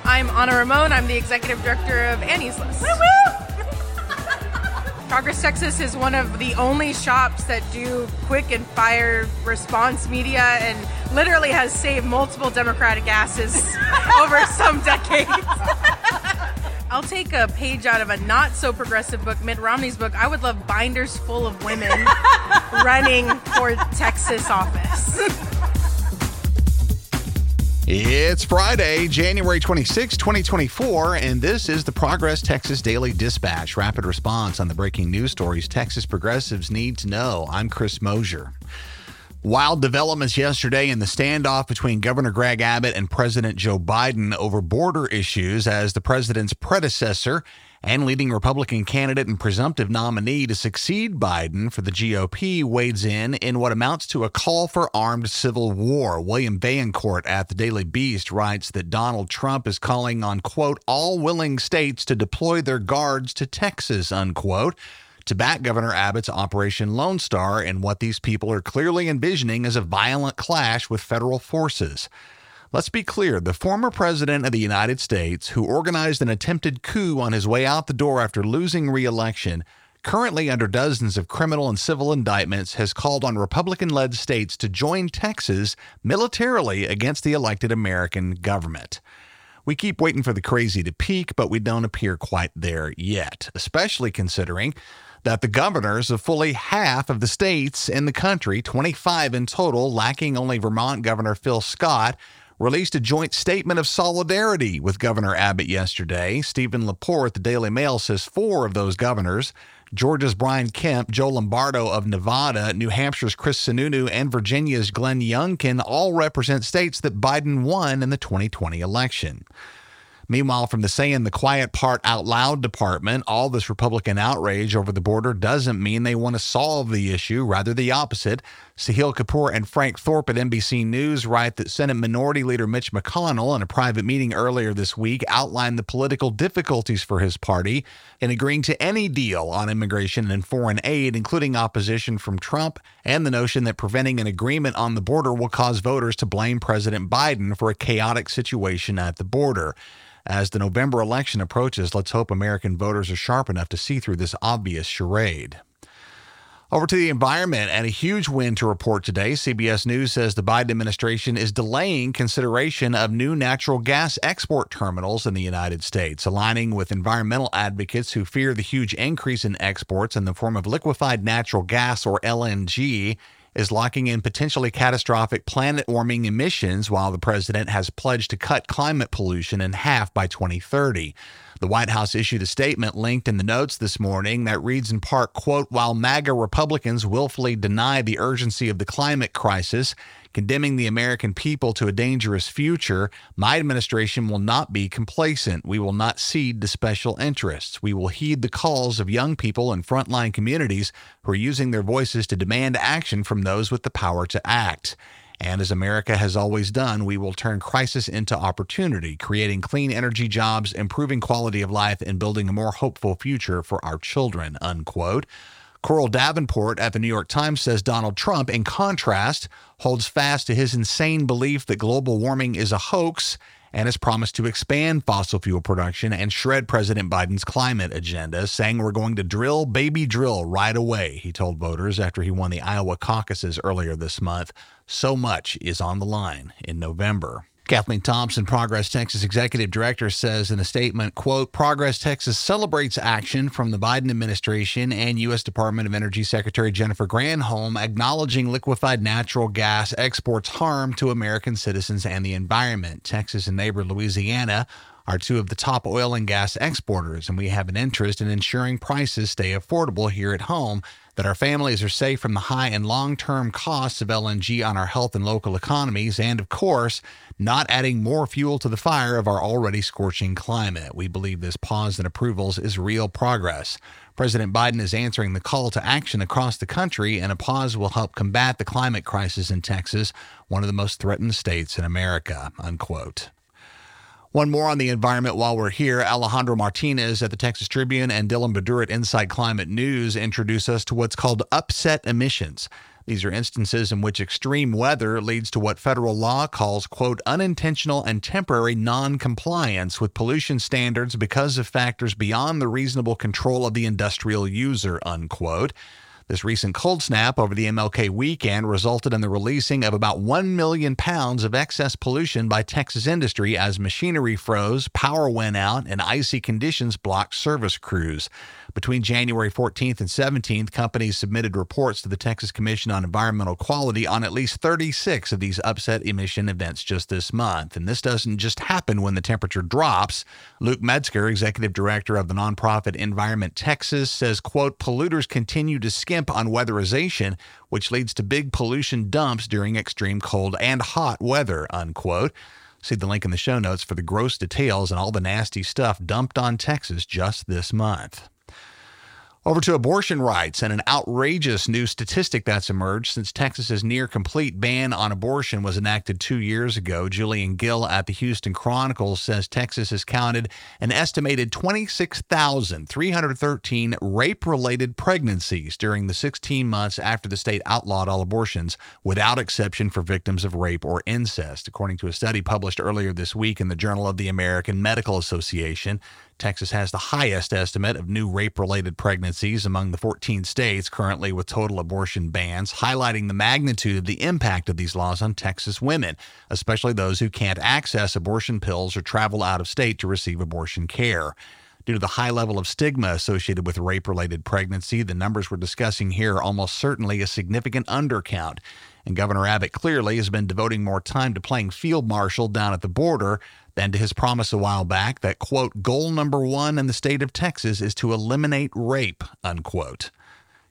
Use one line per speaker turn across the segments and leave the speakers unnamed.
I'm Anna Ramon. I'm the executive director of Annie's List. Progress Texas is one of the only shops that do quick and fire response media and literally has saved multiple Democratic asses over some decades. I'll take a page out of a not so progressive book, Mitt Romney's book. I would love binders full of women running for Texas office.
It's Friday, January 26, 2024, and this is the Progress Texas Daily Dispatch, rapid response on the breaking news stories Texas progressives need to know. I'm Chris Mosier. Wild developments yesterday in the standoff between Governor Greg Abbott and President Joe Biden over border issues as the president's predecessor and leading Republican candidate and presumptive nominee to succeed Biden for the GOP wades in in what amounts to a call for armed civil war. William Vaillancourt at the Daily Beast writes that Donald Trump is calling on, quote, all willing states to deploy their guards to Texas, unquote to back Governor Abbott's Operation Lone Star in what these people are clearly envisioning as a violent clash with federal forces. Let's be clear the former president of the United States, who organized an attempted coup on his way out the door after losing re election, currently under dozens of criminal and civil indictments, has called on Republican led states to join Texas militarily against the elected American government. We keep waiting for the crazy to peak, but we don't appear quite there yet, especially considering that the governors of fully half of the states in the country, 25 in total, lacking only Vermont Governor Phil Scott, released a joint statement of solidarity with Governor Abbott yesterday. Stephen Laporte, the Daily Mail, says four of those governors Georgia's Brian Kemp, Joe Lombardo of Nevada, New Hampshire's Chris Sununu, and Virginia's Glenn Youngkin all represent states that Biden won in the 2020 election. Meanwhile, from the saying the quiet part out loud department, all this Republican outrage over the border doesn't mean they want to solve the issue, rather the opposite. Sahil Kapoor and Frank Thorpe at NBC News write that Senate Minority Leader Mitch McConnell, in a private meeting earlier this week, outlined the political difficulties for his party in agreeing to any deal on immigration and foreign aid, including opposition from Trump and the notion that preventing an agreement on the border will cause voters to blame President Biden for a chaotic situation at the border. As the November election approaches, let's hope American voters are sharp enough to see through this obvious charade. Over to the environment and a huge win to report today. CBS News says the Biden administration is delaying consideration of new natural gas export terminals in the United States, aligning with environmental advocates who fear the huge increase in exports in the form of liquefied natural gas or LNG is locking in potentially catastrophic planet warming emissions while the president has pledged to cut climate pollution in half by 2030. The White House issued a statement linked in the notes this morning that reads in part, quote, while MAGA Republicans willfully deny the urgency of the climate crisis, condemning the American people to a dangerous future, my administration will not be complacent. We will not cede to special interests. We will heed the calls of young people and frontline communities who are using their voices to demand action from those with the power to act. And as America has always done, we will turn crisis into opportunity, creating clean energy jobs, improving quality of life, and building a more hopeful future for our children. Unquote. Coral Davenport at the New York Times says Donald Trump, in contrast, holds fast to his insane belief that global warming is a hoax and has promised to expand fossil fuel production and shred President Biden's climate agenda, saying we're going to drill, baby, drill right away, he told voters after he won the Iowa caucuses earlier this month. So much is on the line in November. Kathleen Thompson, Progress Texas Executive Director, says in a statement, quote, Progress Texas celebrates action from the Biden administration and U.S. Department of Energy Secretary Jennifer Granholm acknowledging liquefied natural gas exports harm to American citizens and the environment. Texas and neighbor Louisiana are two of the top oil and gas exporters, and we have an interest in ensuring prices stay affordable here at home that our families are safe from the high and long term costs of LNG on our health and local economies, and of course, not adding more fuel to the fire of our already scorching climate. We believe this pause in approvals is real progress. President Biden is answering the call to action across the country, and a pause will help combat the climate crisis in Texas, one of the most threatened states in America. Unquote. One more on the environment while we're here. Alejandro Martinez at the Texas Tribune and Dylan Baddour at Inside Climate News introduce us to what's called upset emissions. These are instances in which extreme weather leads to what federal law calls, quote, unintentional and temporary non-compliance with pollution standards because of factors beyond the reasonable control of the industrial user, unquote. This recent cold snap over the MLK weekend resulted in the releasing of about 1 million pounds of excess pollution by Texas industry as machinery froze, power went out, and icy conditions blocked service crews. Between January 14th and 17th, companies submitted reports to the Texas Commission on Environmental Quality on at least 36 of these upset emission events just this month. And this doesn't just happen when the temperature drops. Luke Metzger, executive director of the nonprofit Environment Texas, says, quote, polluters continue to skimp on weatherization, which leads to big pollution dumps during extreme cold and hot weather, unquote. See the link in the show notes for the gross details and all the nasty stuff dumped on Texas just this month. Over to abortion rights and an outrageous new statistic that's emerged since Texas's near complete ban on abortion was enacted two years ago. Julian Gill at the Houston Chronicle says Texas has counted an estimated 26,313 rape related pregnancies during the 16 months after the state outlawed all abortions, without exception for victims of rape or incest, according to a study published earlier this week in the Journal of the American Medical Association. Texas has the highest estimate of new rape related pregnancies among the 14 states currently with total abortion bans, highlighting the magnitude of the impact of these laws on Texas women, especially those who can't access abortion pills or travel out of state to receive abortion care. Due to the high level of stigma associated with rape related pregnancy, the numbers we're discussing here are almost certainly a significant undercount. And Governor Abbott clearly has been devoting more time to playing field marshal down at the border than to his promise a while back that, quote, goal number one in the state of Texas is to eliminate rape, unquote.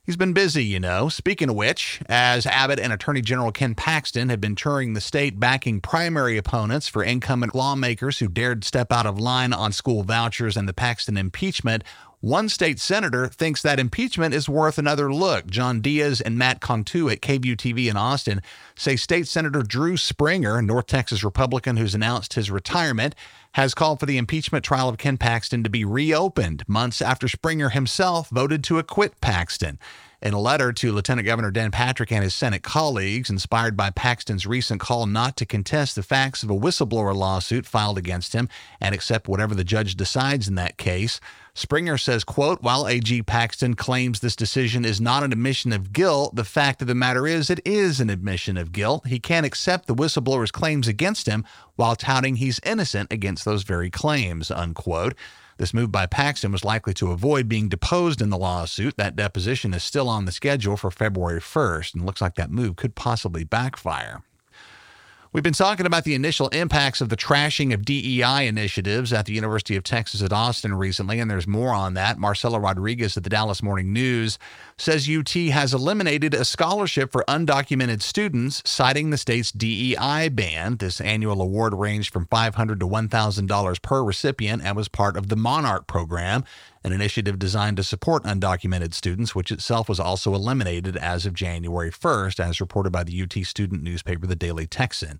He's been busy, you know. Speaking of which, as Abbott and Attorney General Ken Paxton have been touring the state backing primary opponents for incumbent lawmakers who dared step out of line on school vouchers and the Paxton impeachment, one state senator thinks that impeachment is worth another look. John Diaz and Matt Contu at KVUE TV in Austin say State Senator Drew Springer, North Texas Republican who's announced his retirement, has called for the impeachment trial of Ken Paxton to be reopened months after Springer himself voted to acquit Paxton. In a letter to Lieutenant Governor Dan Patrick and his Senate colleagues, inspired by Paxton's recent call not to contest the facts of a whistleblower lawsuit filed against him and accept whatever the judge decides in that case, Springer says, quote, while AG Paxton claims this decision is not an admission of guilt, the fact of the matter is it is an admission of guilt. He can't accept the whistleblower's claims against him while touting he's innocent against those very claims, unquote. This move by Paxton was likely to avoid being deposed in the lawsuit. That deposition is still on the schedule for February 1st, and looks like that move could possibly backfire. We've been talking about the initial impacts of the trashing of DEI initiatives at the University of Texas at Austin recently, and there's more on that. Marcela Rodriguez at the Dallas Morning News says UT has eliminated a scholarship for undocumented students, citing the state's DEI ban. This annual award ranged from 500 to $1,000 per recipient and was part of the Monarch program an initiative designed to support undocumented students, which itself was also eliminated as of January 1st, as reported by the UT student newspaper, The Daily Texan.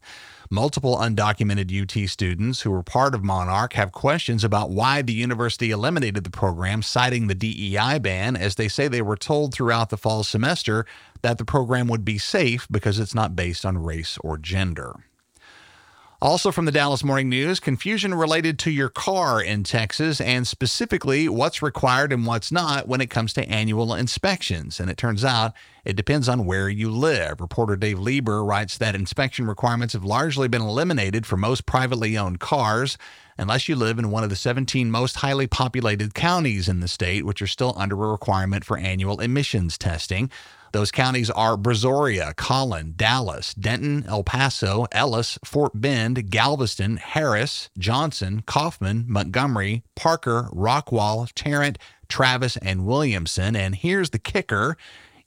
Multiple undocumented UT students who were part of Monarch have questions about why the university eliminated the program, citing the DEI ban, as they say they were told throughout the fall semester that the program would be safe because it's not based on race or gender. Also from the Dallas Morning News, confusion related to your car in Texas and specifically what's required and what's not when it comes to annual inspections. And it turns out it depends on where you live. Reporter Dave Lieber writes that inspection requirements have largely been eliminated for most privately owned cars unless you live in one of the 17 most highly populated counties in the state, which are still under a requirement for annual emissions testing. Those counties are Brazoria, Collin, Dallas, Denton, El Paso, Ellis, Fort Bend, Galveston, Harris, Johnson, Kaufman, Montgomery, Parker, Rockwall, Tarrant, Travis, and Williamson. And here's the kicker.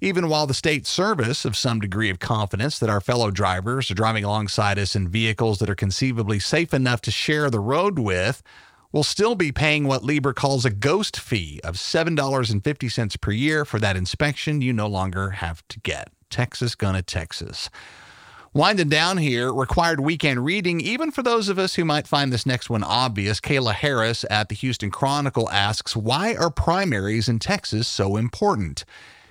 Even while the state service of some degree of confidence that our fellow drivers are driving alongside us in vehicles that are conceivably safe enough to share the road with, will still be paying what Lieber calls a ghost fee of $7.50 per year for that inspection you no longer have to get. Texas gonna Texas. Winding down here, required weekend reading, even for those of us who might find this next one obvious. Kayla Harris at the Houston Chronicle asks, Why are primaries in Texas so important?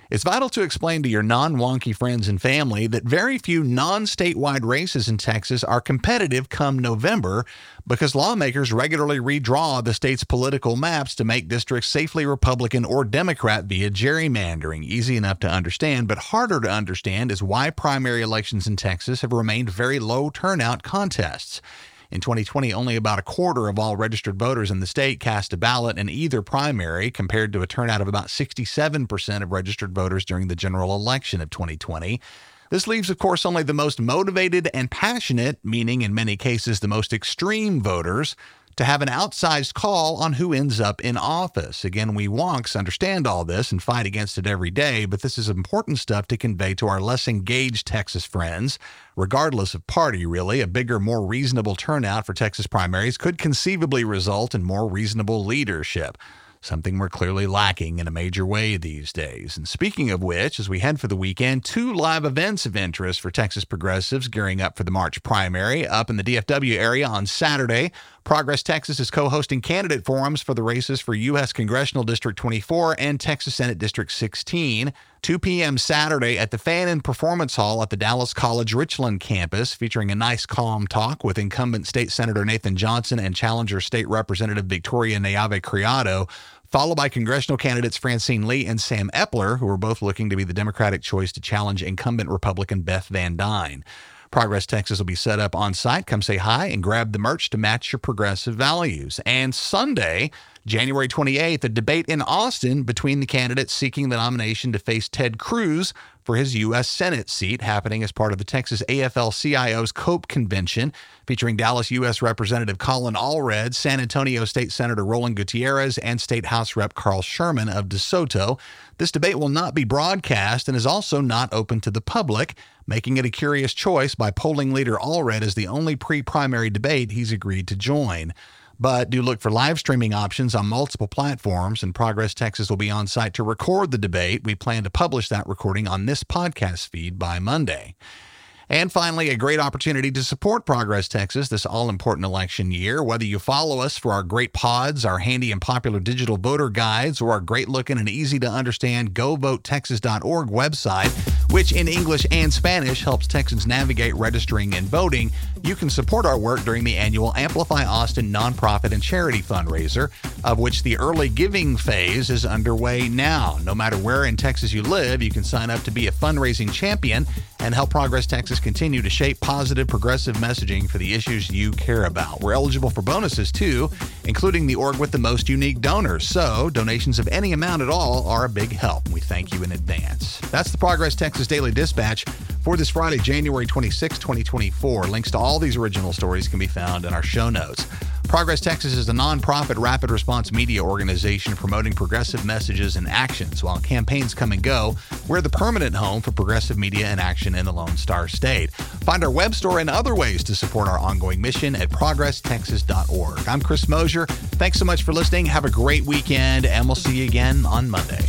It's vital to explain to your non wonky friends and family that very few non statewide races in Texas are competitive come November because lawmakers regularly redraw the state's political maps to make districts safely Republican or Democrat via gerrymandering. Easy enough to understand, but harder to understand is why primary elections in Texas have remained very low turnout contests. In 2020, only about a quarter of all registered voters in the state cast a ballot in either primary, compared to a turnout of about 67% of registered voters during the general election of 2020. This leaves, of course, only the most motivated and passionate, meaning in many cases the most extreme voters, to have an outsized call on who ends up in office. Again, we wonks understand all this and fight against it every day, but this is important stuff to convey to our less engaged Texas friends. Regardless of party, really, a bigger, more reasonable turnout for Texas primaries could conceivably result in more reasonable leadership something we're clearly lacking in a major way these days. And speaking of which, as we head for the weekend, two live events of interest for Texas progressives gearing up for the March primary up in the DFW area on Saturday. Progress Texas is co hosting candidate forums for the races for U.S. Congressional District 24 and Texas Senate District 16. 2 p.m. Saturday at the Fannin Performance Hall at the Dallas College Richland campus, featuring a nice, calm talk with incumbent State Senator Nathan Johnson and challenger State Representative Victoria Neave Criado followed by congressional candidates Francine Ly and Sam Eppler, who are both looking to be the Democratic choice to challenge incumbent Republican Beth Van Duyne. Progress Texas will be set up on site. Come say hi and grab the merch to match your progressive values. And Sunday, January 28th, a debate in Austin between the candidates seeking the nomination to face Ted Cruz for his U.S. Senate seat, happening as part of the Texas AFL CIO's COPE convention, featuring Dallas U.S. Representative Colin Allred, San Antonio State Senator Roland Gutierrez, and State House Rep Carl Sherman of DeSoto. This debate will not be broadcast and is also not open to the public, making it a curious choice by polling leader Allred as the only pre primary debate he's agreed to join. But do look for live streaming options on multiple platforms, and Progress Texas will be on site to record the debate. We plan to publish that recording on this podcast feed by Monday. And finally, a great opportunity to support Progress Texas this all important election year. Whether you follow us for our great pods, our handy and popular digital voter guides, or our great looking and easy to understand govotetexas.org website, which in English and Spanish helps Texans navigate registering and voting, you can support our work during the annual Amplify Austin nonprofit and charity fundraiser, of which the early giving phase is underway now. No matter where in Texas you live, you can sign up to be a fundraising champion and help Progress Texas continue to shape positive, progressive messaging for the issues you care about. We're eligible for bonuses too, including the org with the most unique donors. So, donations of any amount at all are a big help. We thank you in advance. That's the Progress Texas Daily Dispatch for this Friday, January 26, 2024. Links to all these original stories can be found in our show notes. Progress Texas is a nonprofit rapid response media organization promoting progressive messages and actions. While campaigns come and go, we're the permanent home for progressive media and action in the Lone Star State. Find our web store and other ways to support our ongoing mission at progresstexas.org. I'm Chris Mosier. Thanks so much for listening. Have a great weekend, and we'll see you again on Monday.